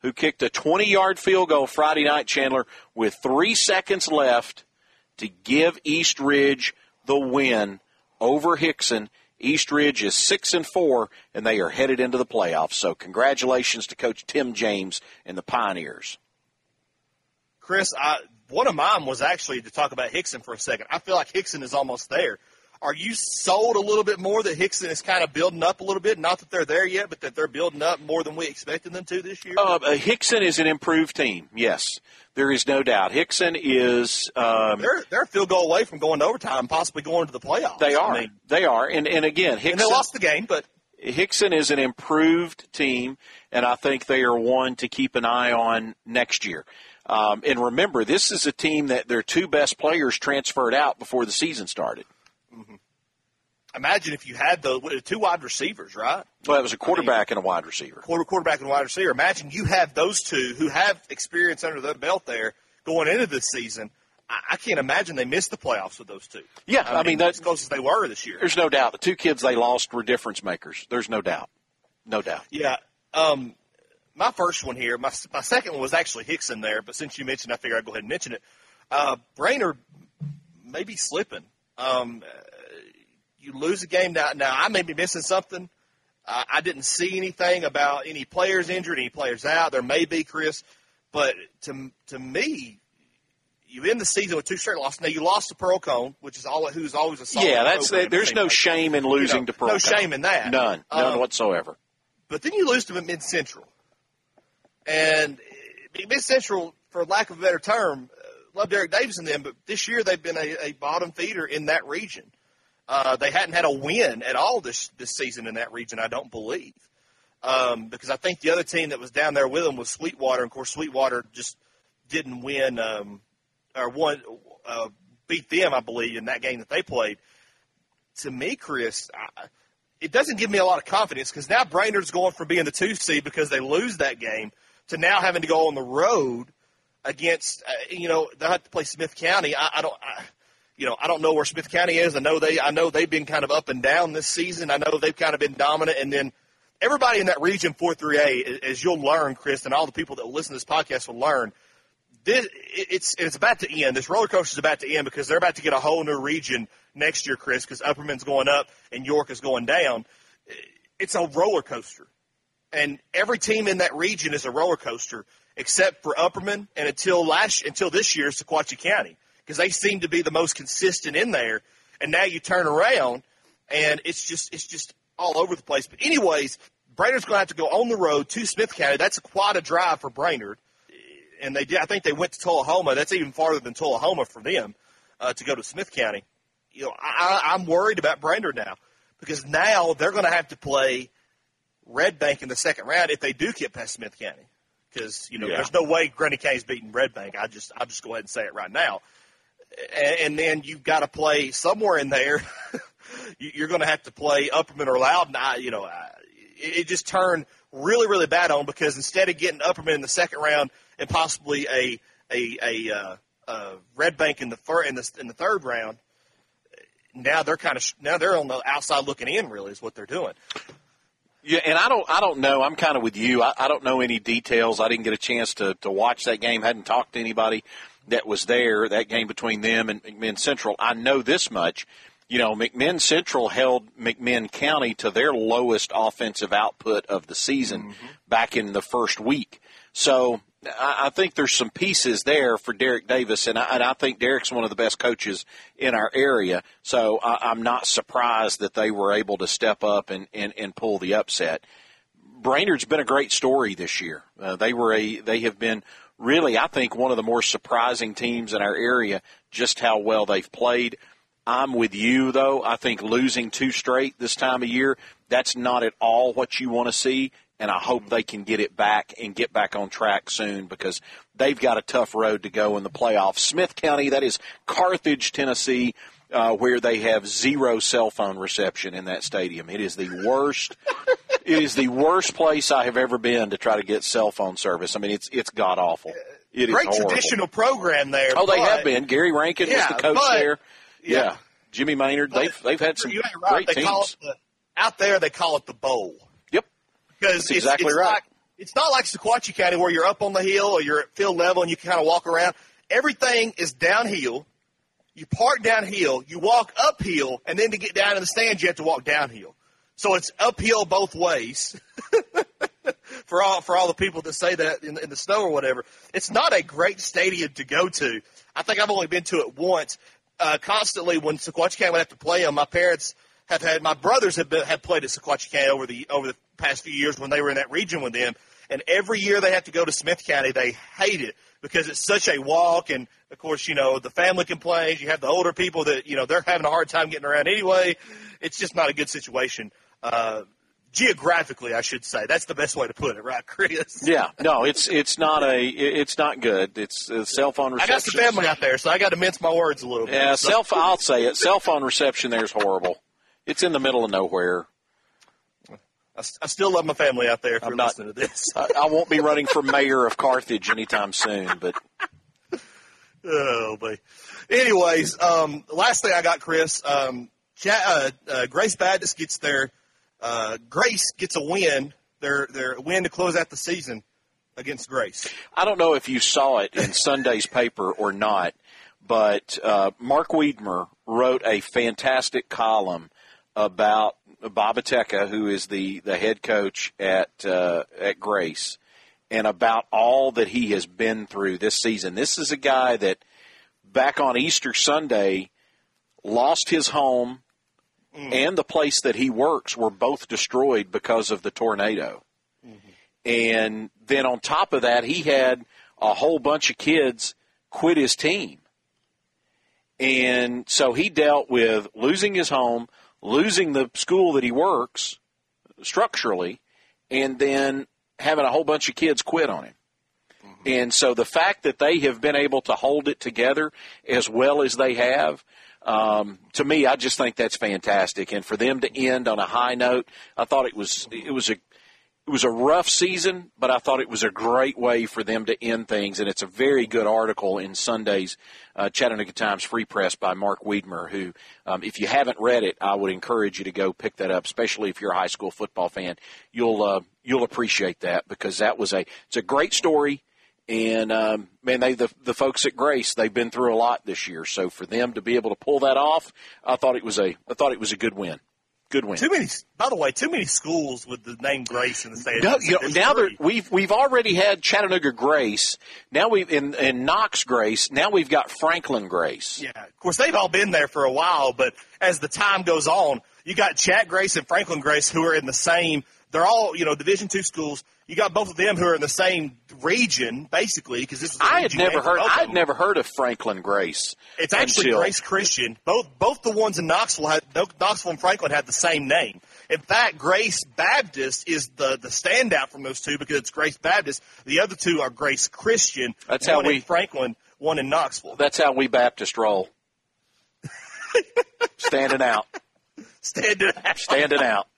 who kicked a 20 yard field goal Friday night, Chandler, with three seconds left to give East Ridge the win over Hickson. East Ridge is six and four, and they are headed into the playoffs. So, congratulations to Coach Tim James and the Pioneers. Chris, I, one of mine was actually to talk about Hickson for a second. I feel like Hickson is almost there. Are you sold a little bit more that Hickson is kind of building up a little bit? Not that they're there yet, but that they're building up more than we expected them to this year? Uh, uh, Hickson is an improved team. Yes, there is no doubt. Hickson is. Um, they're they're a field goal away from going to overtime, possibly going to the playoffs. they are. I mean, they are. And and again, Hickson. and they lost the game, but Hickson is an improved team, and I think they are one to keep an eye on next year. Um, and remember, this is a team that their two best players transferred out before the season started. Imagine if you had the what, two wide receivers, right? Well, it was a quarterback and a wide receiver. Quarter quarterback and wide receiver. Imagine you have those two who have experience under their belt there going into this season. I, I can't imagine they missed the playoffs with those two. Yeah, I mean, that's- as close as they were this year. There's no doubt. The two kids they lost were difference makers. There's no doubt. No doubt. Yeah. Um, my first one here, my, my second one was actually Hickson there, but since you mentioned, I figured I'd go ahead and mention it. Uh, Brainerd may be slipping. Um, you lose a game now. Now I may be missing something. Uh, I didn't see anything about any players injured, any players out. There may be Chris, but to to me, you end the season with two straight losses. Now you lost to Pearl-Cohn, which is all who's always a solid Yeah, that's there's no like. shame in losing You know, to Pearl. no County. shame in that. None. None Um, whatsoever. But then you lose to McMinn Central. And McMinn Central, for lack of a better term, love Derek Davis and them, but this year they've been a, a bottom feeder in that region. Uh, they hadn't had a win at all this this season in that region, I don't believe. Um, because I think the other team that was down there with them was Sweetwater, and of course Sweetwater just didn't win um, or won uh, beat them, I believe, in that game that they played. To me, Chris, I, it doesn't give me a lot of confidence because now Brainerd's going from being the two seed because they lose that game to now having to go on the road against uh, you know they have to play Smith County. I, I don't. I, you know, I don't know where Smith County is. I know they, I know they've been kind of up and down this season. I know they've kind of been dominant, and then everybody in that region four through A, as you'll learn, Chris, and all the people that listen to this podcast will learn. This, it's it's about to end. This roller coaster is about to end because they're about to get a whole new region next year, Chris. Because Upperman's going up and York is going down. It's a roller coaster, and every team in that region is a roller coaster except for Upperman and until last until this year, Sequatchie County because they seem to be the most consistent in there. And now you turn around, and it's just it's just all over the place. But anyways, Brainerd's going to have to go on the road to Smith County. That's quite a drive for Brainerd, and they did. I think they went to Tullahoma. That's even farther than Tullahoma for them uh, to go to Smith County. You know, I, I'm worried about Brainerd now because now they're going to have to play Red Bank in the second round if they do get past Smith County. Because you know, Yeah. there's no way Grundy County's beating Red Bank. I just, I'll just go ahead and say it right now. And, and then you've got to play somewhere in there. You- You're going to have to play Upperman or Loudon. I, you know, I, it it just turned really, really bad on because instead of getting Upperman in the second round and possibly a a a uh, uh, Red Bank in the fir- in the in the third round, now they're kind of now they're on the outside looking in. Really, is what they're doing. Yeah, and I don't, I don't know. I'm kind of with you. I, I don't know any details. I didn't get a chance to to watch that game. Hadn't talked to anybody that was there. That game between them and McMinn Central. I know this much. You know, McMinn Central held McMinn County to their lowest offensive output of the season mm-hmm. back in the first week. So I, think there's some pieces there for Derek Davis, and I, and I think Derek's one of the best coaches in our area. So I, I'm not surprised that they were able to step up and, and, and pull the upset. Brainerd's been a great story this year. Uh, they were a they have been really I think one of the more surprising teams in our area just how well they've played. I'm with you though. I think losing two straight this time of year that's not at all what you want to see and I hope they can get it back and get back on track soon because they've got a tough road to go in the playoffs. Smith County, that is Carthage, Tennessee, uh, where they have zero cell phone reception in that stadium. It is the worst. it is the worst place I have ever been to try to get cell phone service. I mean, it's it's god awful. It is Great traditional program there. Oh, they but have been. Gary Rankin Yeah, was the coach but- there. Yeah. yeah. Jimmy Maynard. but They've they've had some right. great they Call teams. it the, out there, they call it the bowl. Because That's it's, exactly it's right. Like, it's not like Sequatchie County where you're up on the hill or you're at field level and you can kind of walk around. Everything is downhill. You park downhill, you walk uphill, and then to get down in the stands, you have to walk downhill. So it's uphill both ways. for all for all the people that say that in, in the snow or whatever, it's not a great stadium to go to. I think I've only been to it once. Uh, constantly, when Sequatchie County would have to play them, my parents have had my brothers have been, have played at Sequatchie County over the over the past few years when they were in that region with them, and every year they have to go to Smith County, they hate it because it's such a walk, and of course, you know the family complains. You have the older people that you know they're having a hard time getting around anyway. It's just not a good situation. Uh, geographically, I should say that's the best way to put it, right, Chris? Yeah. No, it's it's not a it's not good. It's uh, cell phone I got some family out there, so I got to mince my words a little bit. Yeah, So- cell. I'll say it. Cell phone reception there is horrible. It's in the middle of nowhere. I still love my family out there if I'm you're not- listening to this. I, I won't be running for mayor of Carthage anytime soon, but Oh, boy. Anyways, um, last thing I got, Chris, um, uh, uh, Grace Baptist gets their uh, Grace gets a win, their their win to close out the season against Grace. I don't know if you saw it in Sunday's paper or not, but uh, Mark Wiedmer wrote a fantastic column about Babateka, who is the, the head coach at uh, at Grace, and about all that he has been through this season. This is a guy that back on Easter Sunday lost his home and the place that he works were both destroyed because of the tornado. And then on top of that, he had a whole bunch of kids quit his team. And so he dealt with losing his home, losing the school that he works structurally, and then having a whole bunch of kids quit on him. And so the fact that they have been able to hold it together as well as they have, um, to me, I just think that's fantastic. And for them to end on a high note, I thought it was it was a it was a rough season, but I thought it was a great way for them to end things. And it's a very good article in Sunday's uh, Chattanooga Times Free Press by Mark Wiedmer, who, um, if you haven't read it, I would encourage you to go pick that up, especially if you're a high school football fan. You'll uh, you'll appreciate that because that was a it's a great story. And um, man, they the the folks at Grace they've been through a lot this year. So for them to be able to pull that off, I thought it was a I thought it was a good win. Good win. Too many. By the way, too many schools with the name Grace in the state. No, you know, now that we've we've already had Chattanooga Grace. Now we've in, in Knox Grace. Now we've got Franklin Grace. Yeah, of course they've all been there for a while, but as the time goes on, you got Chat Grace and Franklin Grace who are in the same. They're all you know Division two schools. You got both of them who are in the same region, basically, because this is. I had never heard. I had never heard of Franklin Grace. It's actually until, Grace Christian. Both both the ones in Knoxville had Knoxville and Franklin had the same name. In fact, Grace Baptist is the the standout from those two because it's Grace Baptist. The other two are Grace Christian. That's one how we in Franklin, one in Knoxville. That's how we Baptist roll. Standing out. Standing out. Standing out.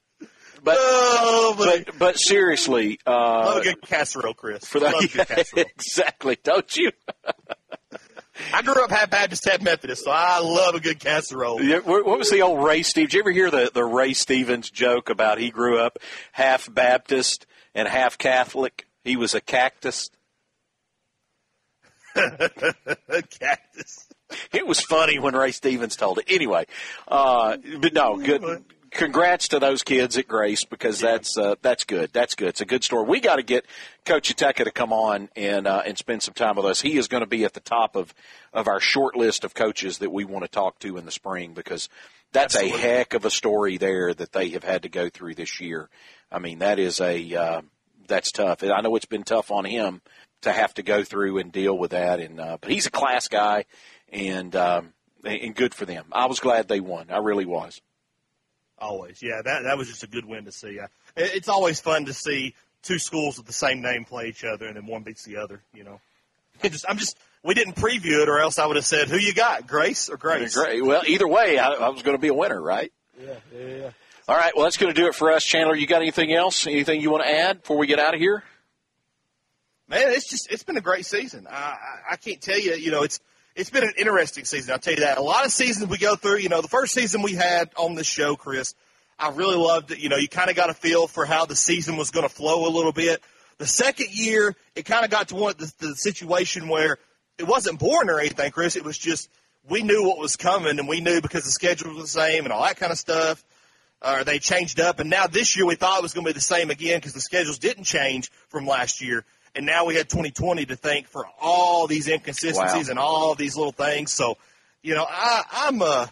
But, oh, but, but but seriously, uh, love a good casserole, Chris. For that, love a good casserole. exactly, don't you? I grew up half Baptist, half Methodist, so I love a good casserole. Yeah, what was the old Ray Stevens? Did you ever hear the, the Ray Stevens joke about he grew up half Baptist and half Catholic? He was a cactus. cactus. It was funny when Ray Stevens told it. Anyway, uh, but no, good. Congrats to those kids at Grace because that's uh, that's good. That's good. It's a good story. We got to get Coach Uteka to come on and uh, and spend some time with us. He is going to be at the top of of our short list of coaches that we want to talk to in the spring because that's Absolutely. a heck of a story there that they have had to go through this year. I mean, that is a uh, that's tough. I know it's been tough on him to have to go through and deal with that, and uh, but he's a class guy, and um, and good for them. I was glad they won. I really was. Always, yeah. That that was just a good win to see. It, it's always fun to see two schools with the same name play each other, and then one beats the other. You know, it just I'm just we didn't preview it, or else I would have said, "Who you got, Grace or Grace?" Great. Well, either way, I, I was going to be a winner, right? Yeah, yeah, yeah. All right. Well, that's going to do it for us, Chandler. You got anything else? Anything you want to add before we get out of here? Man, it's just it's been a great season. I, I I can't tell you, you know, it's it's been an interesting season. I'll tell you that. A lot of seasons we go through, you know, the first season we had on this show, Chris, I really loved it. You know, you kind of got a feel for how the season was going to flow a little bit. The second year, it kind of got to one the, the situation where it wasn't boring or anything, Chris. It was just we knew what was coming, and we knew because the schedule was the same and all that kind of stuff. Or uh, they changed up, and now this year we thought it was going to be the same again because the schedules didn't change from last year and now we had 2020 to thank for all these inconsistencies wow. and all these little things. So, you know, I, I'm uh,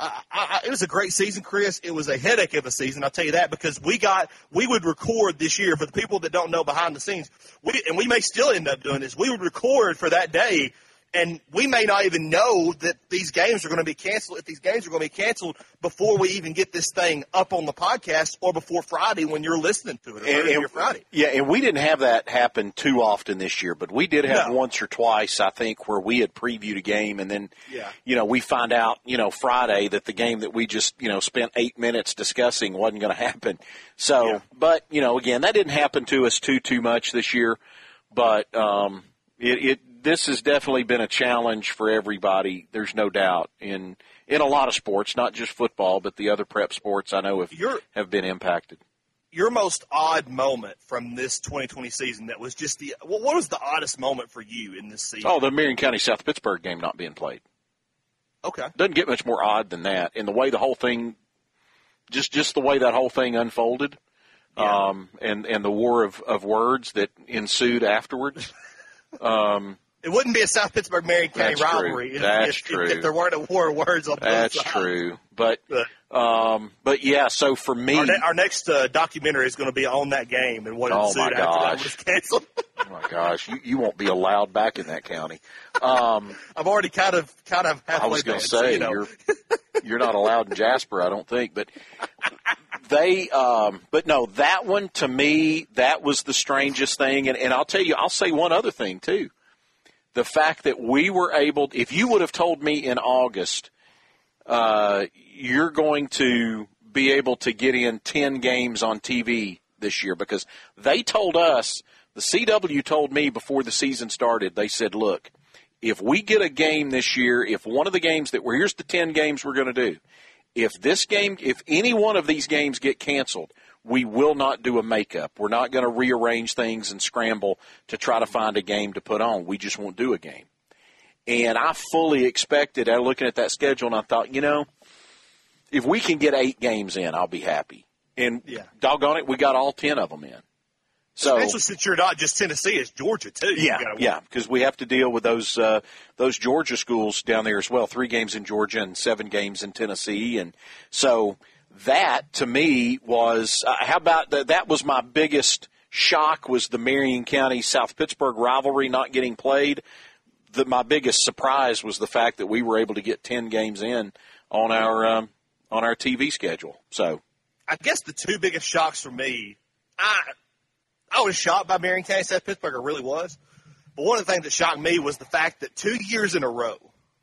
I, I, it was a great season, Chris. It was a headache of a season, I'll tell you that, because we got we would record this year for the people that don't know behind the scenes. We and we may still end up doing this. We would record for that day and we may not even know that these games are going to be canceled. If these games are going to be canceled before we even get this thing up on the podcast, or before Friday when you're listening to it, or and, and, Friday. Yeah, and we didn't have that happen too often this year, but we did have no. once or twice, I think, where we had previewed a game, and then, yeah. you know, we find out, you know, Friday that the game that we just, you know, spent eight minutes discussing wasn't going to happen. So, yeah. but you know, again, that didn't happen to us too too much this year, but um, it, it this has definitely been a challenge for everybody. There's no doubt in in a lot of sports, not just football, but the other prep sports. I know have You're, have been impacted. Your most odd moment from this 2020 season that was just the what was the oddest moment for you in this season? Oh, the Marion County South Pittsburg game not being played. Okay, doesn't get much more odd than that. In the way the whole thing, just just the way that whole thing unfolded, yeah. um, and and the war of of words that ensued afterwards. um, it wouldn't be a South Pittsburg Marion County That's rivalry if, That's if, true. If, if, there weren't a war of words on both That's sides. true, but um, but yeah. So for me, our, ne- our next uh, documentary is going to be on that game and what Oh, ensued after that was canceled. oh my gosh, you, you won't be allowed back in that county. Um, I've already kind of kind of I was going to been, so, say you know. you're you're not allowed in Jasper, I don't think, but they um but no, that one to me that was the strangest thing and and I'll tell you I'll say one other thing too. The fact that we were able if you would have told me in August uh you're going to be able to get in 10 games on TV this year because they told us the CW told me before the season started they said look if we get a game this year, if one of the games that we're here's the ten games we're going to do, if this game, if any one of these games get canceled, we will not do a makeup. We're not going to rearrange things and scramble to try to find a game to put on. We just won't do a game. And I fully expected, I looking at that schedule, and I thought, you know, if we can get eight games in, I'll be happy. And Yeah. doggone it, we got all ten of them in. So Especially since you're not just Tennessee, it's Georgia too. Yeah, yeah, because we have to deal with those uh, those Georgia schools down there as well. Three games in Georgia and seven games in Tennessee, and so that to me was uh, how about that? That was my biggest shock was the Marion County South Pittsburg rivalry not getting played. The, my biggest surprise was the fact that we were able to get ten games in on our um, on our TV schedule. So I guess the two biggest shocks for me, I I was shocked by Marion County South Pittsburg. I really was. But one of the things that shocked me was the fact that two years in a row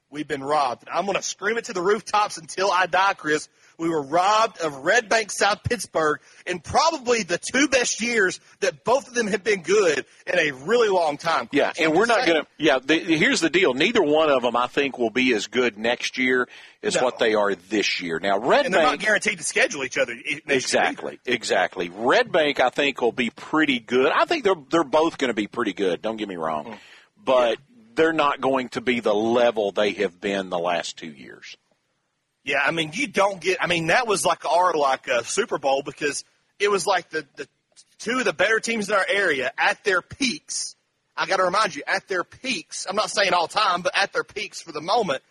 we've been robbed. And I'm going to scream it to the rooftops until I die, Chris. We were robbed of Red Bank South Pittsburg in probably the two best years that both of them have been good in a really long time. Yeah, and we're not going to. Yeah, the, here's the deal. Neither one of them, I think, will be as good next year as No. what they are this year. Now, Red And they're not Bank. guaranteed to schedule each other. next year. Exactly, exactly. Red Bank, I think, will be pretty good. I think they're they're both going to be pretty good. Don't get me wrong, Hmm. but they're not going to be the level they have been the last two years. Yeah, I mean, you don't get. I mean, that was like our like uh, Super Bowl because it was like the the two of the better teams in our area at their peaks. I got to remind you, at their peaks. I'm not saying all time, but at their peaks for the moment,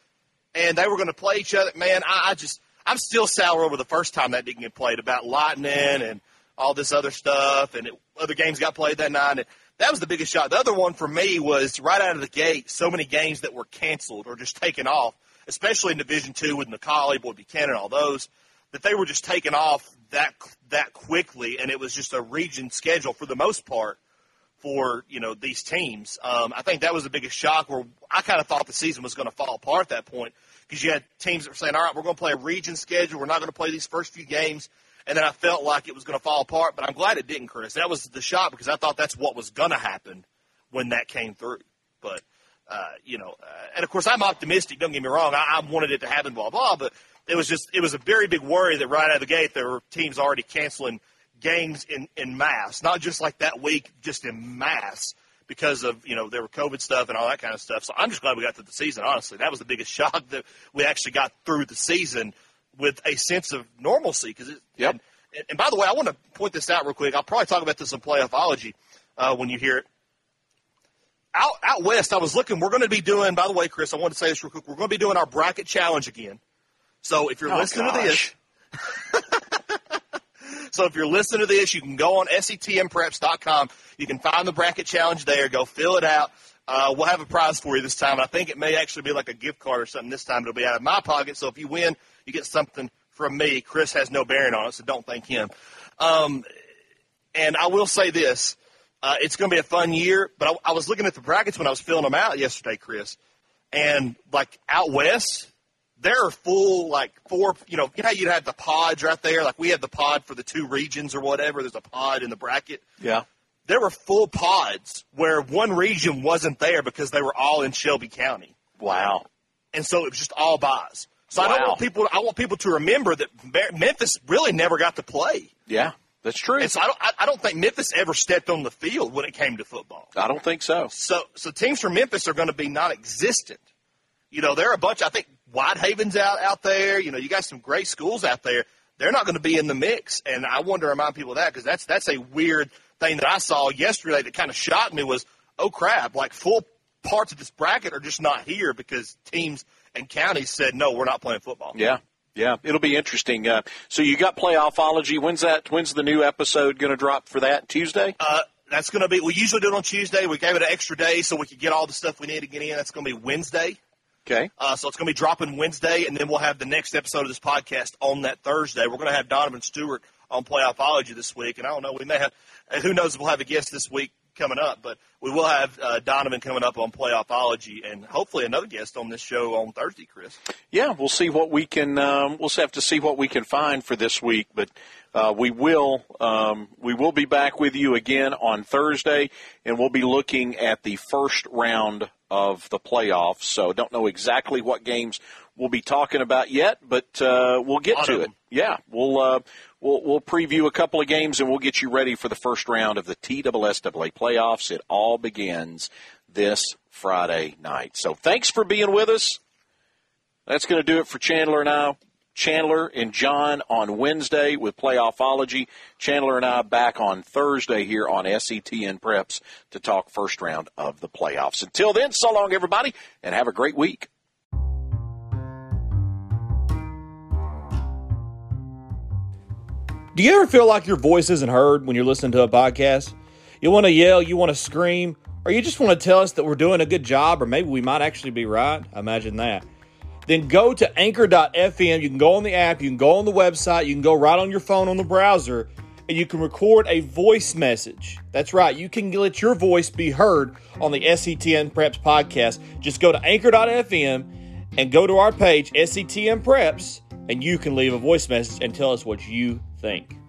and they were going to play each other. Man, I, I just I'm still sour over the first time that didn't get played about lightning and all this other stuff, and it, other games got played that night. And that was the biggest shot. The other one for me was right out of the gate. So many games that were canceled or just taken off, especially in Division Two with McCallie, Boyd Buchanan, all those, that they were just taken off that that quickly, and it was just a region schedule for the most part for you know these teams. Um, I think that was the biggest shock. Where I kind of thought the season was going to fall apart at that point because you had teams that were saying, "All right, we're going to play a region schedule. We're not going to play these first few games." And then I felt like it was going to fall apart, but I'm glad it didn't, Chris. That was the shock because I thought that's what was going to happen when that came through. But uh, you know, uh, and of course I'm optimistic. Don't get me wrong. I, I wanted it to happen, blah blah. But it was just it was a very big worry that right out of the gate there were teams already canceling games in in mass, not just like that week, just in mass because of you know there were COVID stuff and all that kind of stuff. So I'm just glad we got through the season. Honestly, that was the biggest shock that we actually got through the season with a sense of normalcy. Because Yep. and, and by the way, I want to point this out real quick. I'll probably talk about this in playoffology uh, when you hear it. Out out west, I was looking. We're going to be doing. By the way, Chris, I want to say this real quick. We're going to be doing our bracket challenge again. So if you're Oh, listening to this, so if you're listening to this, you can go on setnpreps.com. You can find the bracket challenge there. Go fill it out. Uh, we'll have a prize for you this time. I think it may actually be like a gift card or something this time. It'll be out of my pocket. So if you win, you get something from me. Chris has no bearing on it, so don't thank him. Um, and I will say this. Uh, it's going to be a fun year, but I, I was looking at the brackets when I was filling them out yesterday, Chris. And like out west, there are full like four. You know, you know how you'd have the pods right there. Like we had the pod for the two regions or whatever. There's a pod in the bracket. Yeah. There were full pods where one region wasn't there because they were all in Shelby County, Wow. and so it was just all buys. So I don't want people. I want people to remember that Memphis really never got to play. Yeah, that's true. And so I don't. I, I don't think Memphis ever stepped on the field when it came to football. I don't think so. So, so teams from Memphis are going to be non-existent. You know, there are a bunch. I think Whitehaven's out out there. You know, you got some great schools out there. They're not going to be in the mix, and I want to remind people of that because that's that's a weird thing that I saw yesterday that kind of shocked me. Was oh crap, like full parts of this bracket are just not here because teams and counties said no, we're not playing football. Yeah. Yeah, it'll be interesting. Uh, so you got playoffology. When's that? When's the new episode going to drop for that? Tuesday? Uh, that's going to be. We usually do it on Tuesday. We gave it an extra day so we could get all the stuff we need to get in. That's going to be Wednesday. Okay. Uh, so it's going to be dropping Wednesday, and then we'll have the next episode of this podcast on that Thursday. We're going to have Donovan Stewart on Playoffology this week, and I don't know, we may have, who knows we'll have a guest this week coming up, but we will have uh, Donovan coming up on Playoffology, and hopefully another guest on this show on Thursday, Chris. Yeah, we'll see what we can. Um, we'll have to see what we can find for this week, but uh, we will. Um, we will be back with you again on Thursday, and we'll be looking at the first round of the playoffs. So, don't know exactly what games we'll be talking about yet, but uh, we'll get to it. Yeah, we'll. We'll, we'll preview a couple of games and we'll get you ready for the first round of the TSSAA playoffs. It all begins this Friday night. So thanks for being with us. That's going to do it for Chandler and I. Chandler and John on Wednesday with Playoffology. Chandler and I back on Thursday here on SETN Preps to talk first round of the playoffs. Until then, so long, everybody, and have a great week. Do you ever feel like your voice isn't heard when you're listening to a podcast? You want to yell, you want to scream, or you just want to tell us that we're doing a good job, or maybe we might actually be right? Imagine that. Then go to anchor.fm. You can go on the app, you can go on the website, you can go right on your phone on the browser, and you can record a voice message. That's right, you can let your voice be heard on the SETN Preps podcast. Just go to anchor.fm and go to our page, SETN Preps, and you can leave a voice message and tell us what you think.